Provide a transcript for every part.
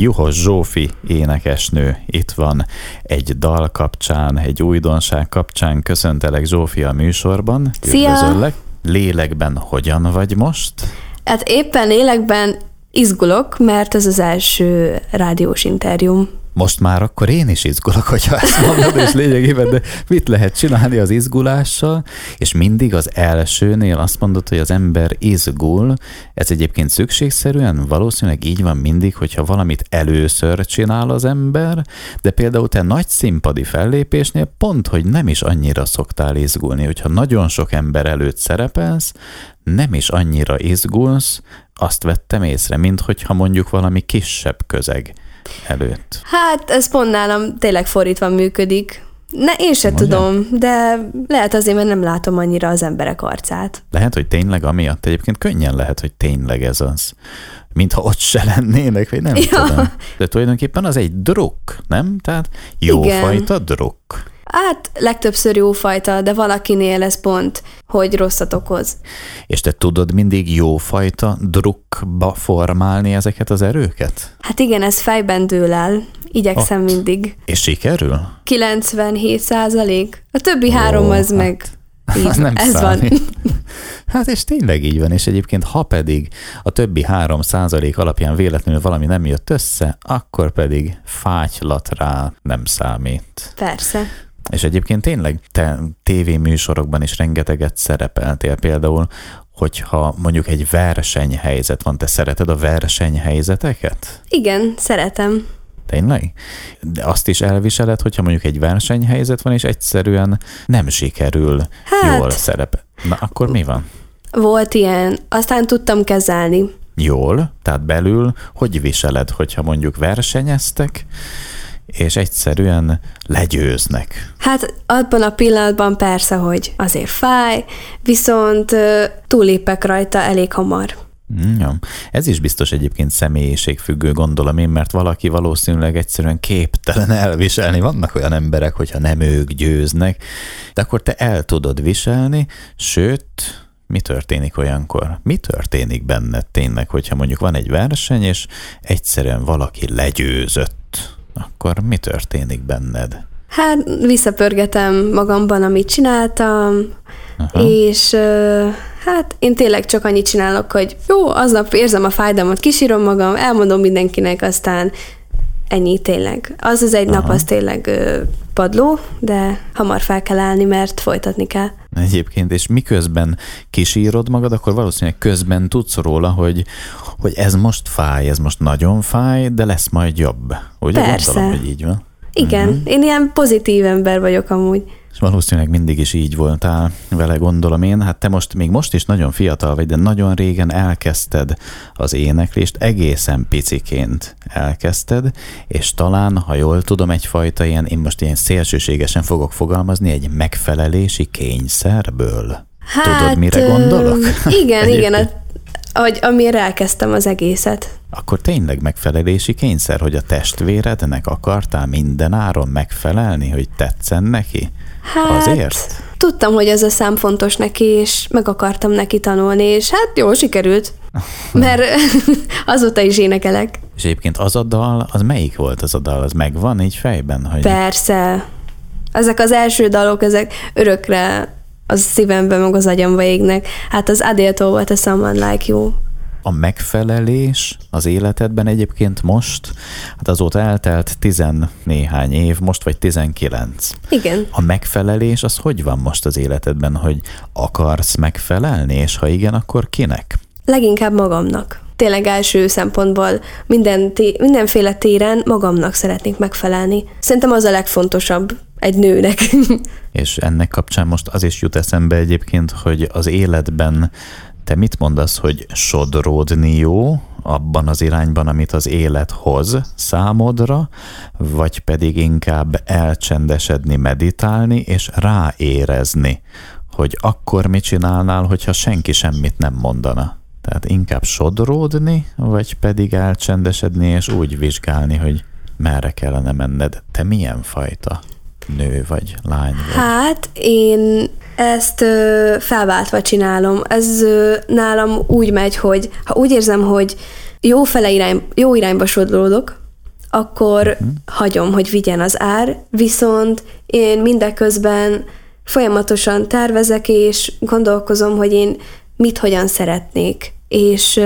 Juhos Zsófi énekesnő itt van egy dal kapcsán, egy újdonság kapcsán. Köszöntelek Zsófi a műsorban. Szia! Üdvözöllek. Lélekben hogyan vagy most? Hát éppen lélekben izgulok, mert ez az első rádiós interjúm. Most már akkor én is izgulok, hogyha ezt mondod, és lényegében, de mit lehet csinálni az izgulással, és mindig az elsőnél azt mondod, hogy az ember izgul, ez egyébként szükségszerűen? Valószínűleg így van mindig, hogyha valamit először csinál az ember, de például te nagy színpadi fellépésnél pont, hogy nem is annyira szoktál izgulni, hogyha nagyon sok ember előtt szerepelsz, nem is annyira izgulsz, azt vettem észre, mint hogyha mondjuk valami kisebb közeg előtt. Hát ez pont nálam tényleg fordítva működik. Ne, én se Mondja? tudom, de lehet azért, mert nem látom annyira az emberek arcát. Lehet, hogy tényleg amiatt, egyébként könnyen lehet, hogy tényleg ez az. Mintha ott se lennének, vagy nem Ja. tudom. De tulajdonképpen az egy druk, nem? Tehát jófajta druk. Hát legtöbbször jó fajta, de valakinél ez pont, hogy rosszat okoz. És te tudod mindig jófajta drukba formálni ezeket az erőket? Hát igen, ez fejben dől el. Igyekszem Ott. mindig. És sikerül? 97 százalék. A többi három Ó, az hát meg... Így, Az nem ez számít. van. Hát és tényleg így van, és egyébként ha pedig a többi három százalék alapján véletlenül valami nem jött össze, akkor pedig fátylat rá nem számít. Persze. És egyébként tényleg te tévéműsorokban is rengeteget szerepeltél például, hogyha mondjuk egy versenyhelyzet van, te szereted a versenyhelyzeteket? Igen, szeretem. Tényleg? De azt is elviseled, hogyha mondjuk egy versenyhelyzet van, és egyszerűen nem sikerül Hát- jól szerep. Na akkor mi van? Volt ilyen, aztán tudtam kezelni. Jól, tehát belül hogy viseled, hogyha mondjuk versenyeztek, és egyszerűen legyőznek. Hát abban a pillanatban persze, hogy azért fáj, viszont túlépek rajta elég hamar. Mm, Jó. Ez is biztos egyébként személyiségfüggő, gondolom én, mert valaki valószínűleg egyszerűen képtelen elviselni. Vannak olyan emberek, hogyha nem ők győznek, de akkor te el tudod viselni, sőt, mi történik olyankor? Mi történik benned tényleg, hogyha mondjuk van egy verseny, és egyszerűen valaki legyőzött, akkor mi történik benned? Hát visszapörgetem magamban, amit csináltam, Aha. és hát én tényleg csak annyit csinálok, hogy jó, aznap érzem a fájdalmat, kisírom magam, elmondom mindenkinek, aztán ennyi tényleg. Az az egy Aha. nap, az tényleg ö, padló, de hamar fel kell állni, mert folytatni kell. Egyébként, és miközben kisírod magad, akkor valószínűleg közben tudsz róla, hogy, hogy ez most fáj, ez most nagyon fáj, de lesz majd jobb. Ugye Persze. gondolom, hogy így van. Igen, uh-huh. én ilyen pozitív ember vagyok amúgy. És valószínűleg mindig is így voltál vele, gondolom én. Hát te most, még most is nagyon fiatal vagy, de nagyon régen elkezdted az éneklést, egészen piciként elkezdted, és talán, ha jól tudom, egyfajta ilyen, én most ilyen szélsőségesen fogok fogalmazni, egy megfelelési kényszerből. Tudod, mire ö, gondolok? Igen, igen, a, hogy amire elkezdtem az egészet. Akkor tényleg megfelelési kényszer, hogy a testvérednek akartál minden áron megfelelni, hogy tetszen neki? Hát, Azért? Tudtam, hogy ez a szám fontos neki, és meg akartam neki tanulni, és hát jó, sikerült. Mert azóta is énekelek. És egyébként az a dal, az melyik volt az a dal? Az megvan így fejben? Hogy Persze. Ezek az első dalok, ezek örökre az szívembe, meg az agyamba égnek. Hát az Adéltól volt a Someone Like You. a megfelelés az életedben egyébként most, hát azóta eltelt tizennéhány év, most vagy tizenkilenc. Igen. A megfelelés az hogy van most az életedben, hogy akarsz megfelelni, és ha igen, akkor kinek? Leginkább magamnak. Tényleg első szempontból minden té- mindenféle téren magamnak szeretnék megfelelni. Szerintem az a legfontosabb egy nőnek. És ennek kapcsán most az is jut eszembe egyébként, hogy az életben te mit mondasz, hogy sodródni jó abban az irányban, amit az élet hoz számodra, vagy pedig inkább elcsendesedni, meditálni és ráérezni, hogy akkor mit csinálnál, hogyha senki semmit nem mondana? Tehát inkább sodródni, vagy pedig elcsendesedni és úgy vizsgálni, hogy merre kellene menned. Te milyen fajta nő vagy, lány vagy? Hát én ezt ö, felváltva csinálom. Ez ö, nálam úgy megy, hogy ha úgy érzem, hogy jó fele irány, jó irányba sodródok, akkor uh-huh. hagyom, hogy vigyen az ár, viszont én mindeközben folyamatosan tervezek, és gondolkozom, hogy én mit hogyan szeretnék, és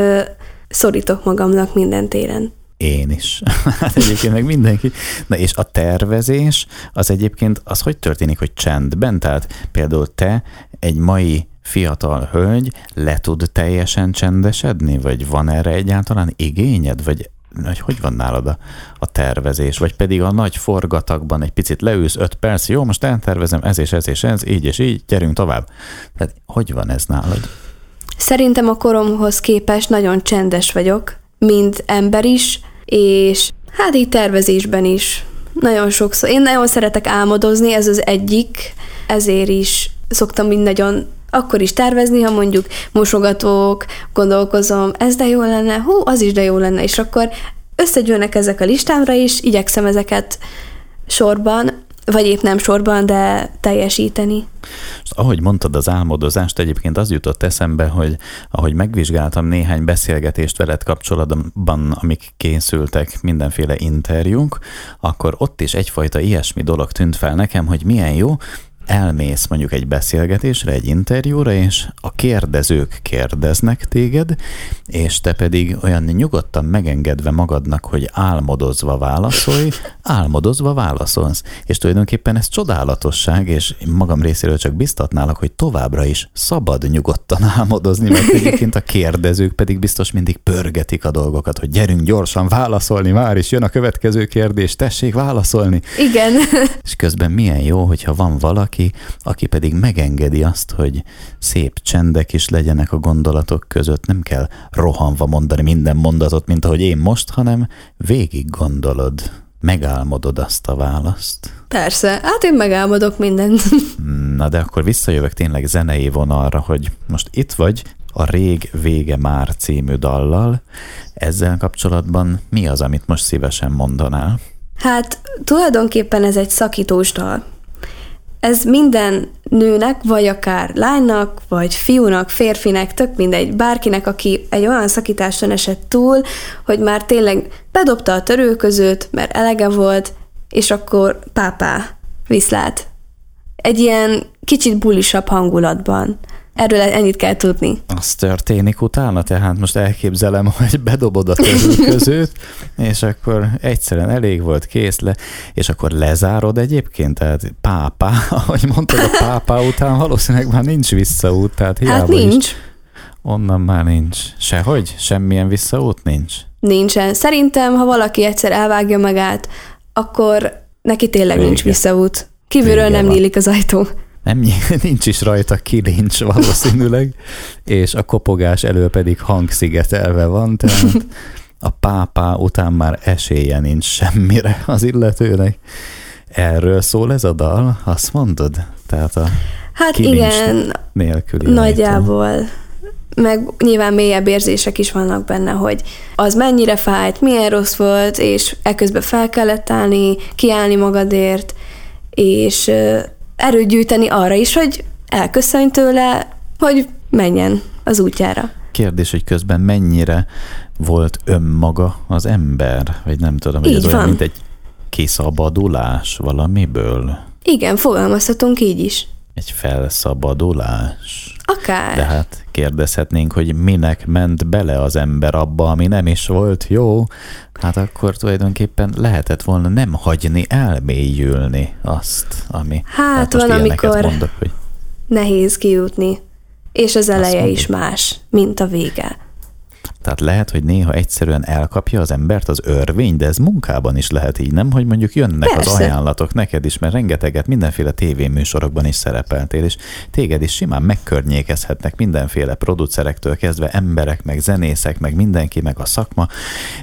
szorítok magamnak minden téren. Én is. Hát egyébként meg mindenki. Na és a tervezés, az egyébként az hogy történik, hogy csendben? Tehát például te egy mai fiatal hölgy le tud teljesen csendesedni? Vagy van erre egyáltalán igényed? Vagy hogy hogy van nálad a, a tervezés? Vagy pedig a nagy forgatakban egy picit leülsz öt perc, jó, most eltervezem ez és ez és ez, így és így, gyerünk tovább. Tehát hogy van ez nálad? Szerintem a koromhoz képest nagyon csendes vagyok, mint ember is, és hát így tervezésben is. Nagyon sokszor. Én nagyon szeretek álmodozni, ez az egyik, ezért is szoktam mind nagyon akkor is tervezni, ha mondjuk mosogatók, gondolkozom, ez de jó lenne, hú, az is de jó lenne, és akkor összegyűlnek ezek a listámra, és igyekszem ezeket sorban, vagy épp nem sorban, de teljesíteni. Ahogy mondtad az álmodozást, egyébként az jutott eszembe, hogy ahogy megvizsgáltam néhány beszélgetést veled kapcsolatban, amik készültek, mindenféle interjúk, akkor ott is egyfajta ilyesmi dolog tűnt fel nekem, hogy milyen jó, elmész mondjuk egy beszélgetésre, egy interjúra, és a kérdezők kérdeznek téged, és te pedig olyan nyugodtan megengedve magadnak, hogy álmodozva válaszolj, álmodozva válaszolsz. És tulajdonképpen ez csodálatosság, és magam részéről csak biztatnálak, hogy továbbra is szabad nyugodtan álmodozni, mert egyébként a kérdezők pedig biztos mindig pörgetik a dolgokat, hogy gyerünk gyorsan válaszolni, már is jön a következő kérdés, tessék válaszolni. Igen. És közben milyen jó, hogyha van valaki, valaki, aki pedig megengedi azt, hogy szép csendek is legyenek a gondolatok között, nem kell rohanva mondani minden mondatot, mint ahogy én most, hanem végig gondolod, megálmodod azt a választ. Persze, hát én megálmodok mindent. Na de akkor visszajövök tényleg zenei vonalra, hogy most itt vagy a Rég Vége Már című dallal. Ezzel kapcsolatban mi az, amit most szívesen mondanál? Hát tulajdonképpen ez egy szakítós dal ez minden nőnek, vagy akár lánynak, vagy fiúnak, férfinek, tök mindegy, bárkinek, aki egy olyan szakításon esett túl, hogy már tényleg bedobta a törőközőt, mert elege volt, és akkor pápá, viszlát. Egy ilyen kicsit bulisabb hangulatban. Erről ennyit kell tudni. Az történik utána, tehát most elképzelem, hogy bedobod a között, és akkor egyszerűen elég volt, kész le, és akkor lezárod egyébként, tehát pápá, ahogy mondtad, a pápá után valószínűleg már nincs visszaút, tehát hiába Hát nincs. Is, onnan már nincs. Sehogy? Semmilyen visszaút nincs? Nincsen. Szerintem, ha valaki egyszer elvágja magát, akkor neki tényleg Vége. nincs visszaút. Kívülről Vége nem van. nyílik az ajtó nem, nincs is rajta kilincs valószínűleg, és a kopogás elő pedig hangszigetelve van, tehát a pápá után már esélye nincs semmire az illetőnek. Erről szól ez a dal, azt mondod? Tehát a Hát igen, nélküli nagyjából. Rejtő. Meg nyilván mélyebb érzések is vannak benne, hogy az mennyire fájt, milyen rossz volt, és eközben fel kellett állni, kiállni magadért, és erőt gyűjteni arra is, hogy elköszönj tőle, hogy menjen az útjára. Kérdés, hogy közben mennyire volt önmaga az ember, vagy nem tudom, hogy így ez van. olyan, mint egy kiszabadulás valamiből. Igen, fogalmazhatunk így is. Egy felszabadulás. Akár. De hát kérdezhetnénk, hogy minek ment bele az ember abba, ami nem is volt jó, hát akkor tulajdonképpen lehetett volna nem hagyni elmélyülni azt, ami... Hát, hát van, amikor mondok, hogy... nehéz kijutni, és az eleje is más, mint a vége. Tehát lehet, hogy néha egyszerűen elkapja az embert az örvény, de ez munkában is lehet így, nem? Hogy mondjuk jönnek Persze. az ajánlatok neked is, mert rengeteget mindenféle tévéműsorokban is szerepeltél, és téged is simán megkörnyékezhetnek mindenféle producerektől kezdve emberek, meg zenészek, meg mindenki, meg a szakma,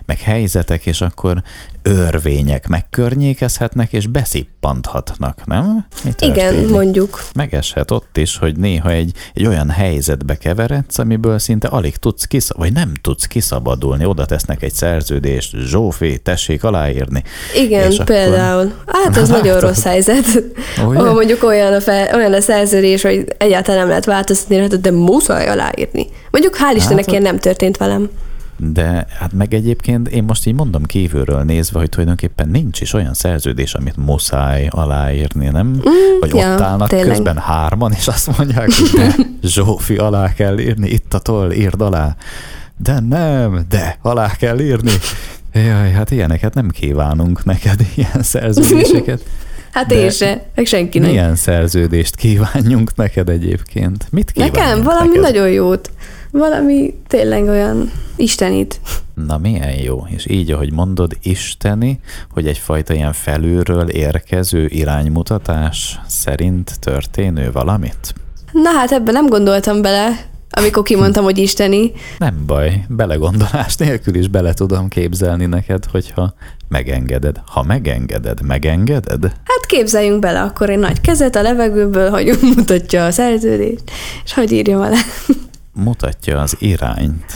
meg helyzetek, és akkor örvények megkörnyékezhetnek és beszippanthatnak, nem? Igen, mondjuk. Megeshet ott is, hogy néha egy, egy olyan helyzetbe keveredsz, amiből szinte alig tudsz kiszabadulni, vagy nem tudsz kiszabadulni. Oda tesznek egy szerződést, Zsófi, tessék aláírni. Igen, és például. Akkor... Hát ez nagyon rossz helyzet. Ahol mondjuk olyan a, fel, olyan a szerződés, hogy egyáltalán nem lehet változtatni, de muszáj aláírni. Mondjuk hál' Istennek hát, ilyen nem történt velem. De hát meg egyébként én most így mondom kívülről nézve, hogy tulajdonképpen nincs is olyan szerződés, amit muszáj aláírni, nem? Mm, Vagy ja, ott állnak tényleg. közben hárman, és azt mondják, hogy de, Zsófi, alá kell írni, itt a toll, írd alá. De nem, de alá kell írni. Jaj, hát ilyeneket nem kívánunk neked, ilyen szerződéseket. Hát én se, meg senki nem. Milyen szerződést kívánjunk neked egyébként? Mit kívánjunk Nekem valami neked? nagyon jót. Valami tényleg olyan istenit. Na milyen jó, és így, ahogy mondod, isteni, hogy egyfajta ilyen felülről érkező iránymutatás szerint történő valamit? Na hát ebben nem gondoltam bele, amikor kimondtam, hogy isteni. Nem baj, belegondolás nélkül is bele tudom képzelni neked, hogyha megengeded. Ha megengeded, megengeded? Hát képzeljünk bele akkor egy nagy kezet a levegőből, hogy mutatja a szerződést, és hogy írja alá. Mutatja az irányt.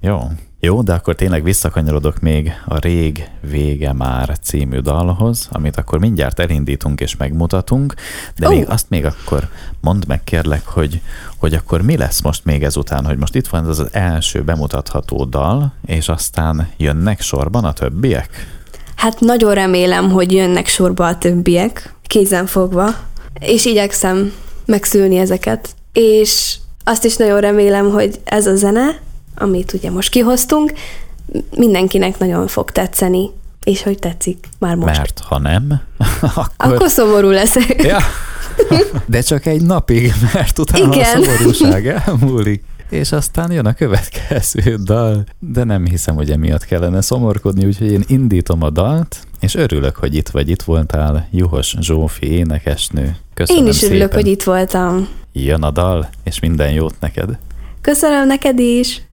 Jó. Jó, de akkor tényleg visszakanyarodok még a Rég vége már című dalhoz, amit akkor mindjárt elindítunk és megmutatunk, de Ó. még azt még akkor mondd meg kérlek, hogy, hogy akkor mi lesz most még ezután, hogy most itt van az az első bemutatható dal, és aztán jönnek sorban a többiek? Hát nagyon remélem, hogy jönnek sorba a többiek, kézen fogva, és igyekszem megszülni ezeket. És azt is nagyon remélem, hogy ez a zene, amit ugye most kihoztunk, mindenkinek nagyon fog tetszeni, és hogy tetszik már most. Mert ha nem, akkor... Akkor szomorú leszek. Ja. De csak egy napig, mert utána Igen. a szomorúság elmúlik. És aztán jön a következő dal, de nem hiszem, hogy emiatt kellene szomorkodni, úgyhogy én indítom a dalt, és örülök, hogy itt vagy, itt voltál, Juhos Zsófi énekesnő. Köszönöm Én is örülök, szépen. hogy itt voltam. Jön a dal, és minden jót neked. Köszönöm neked is!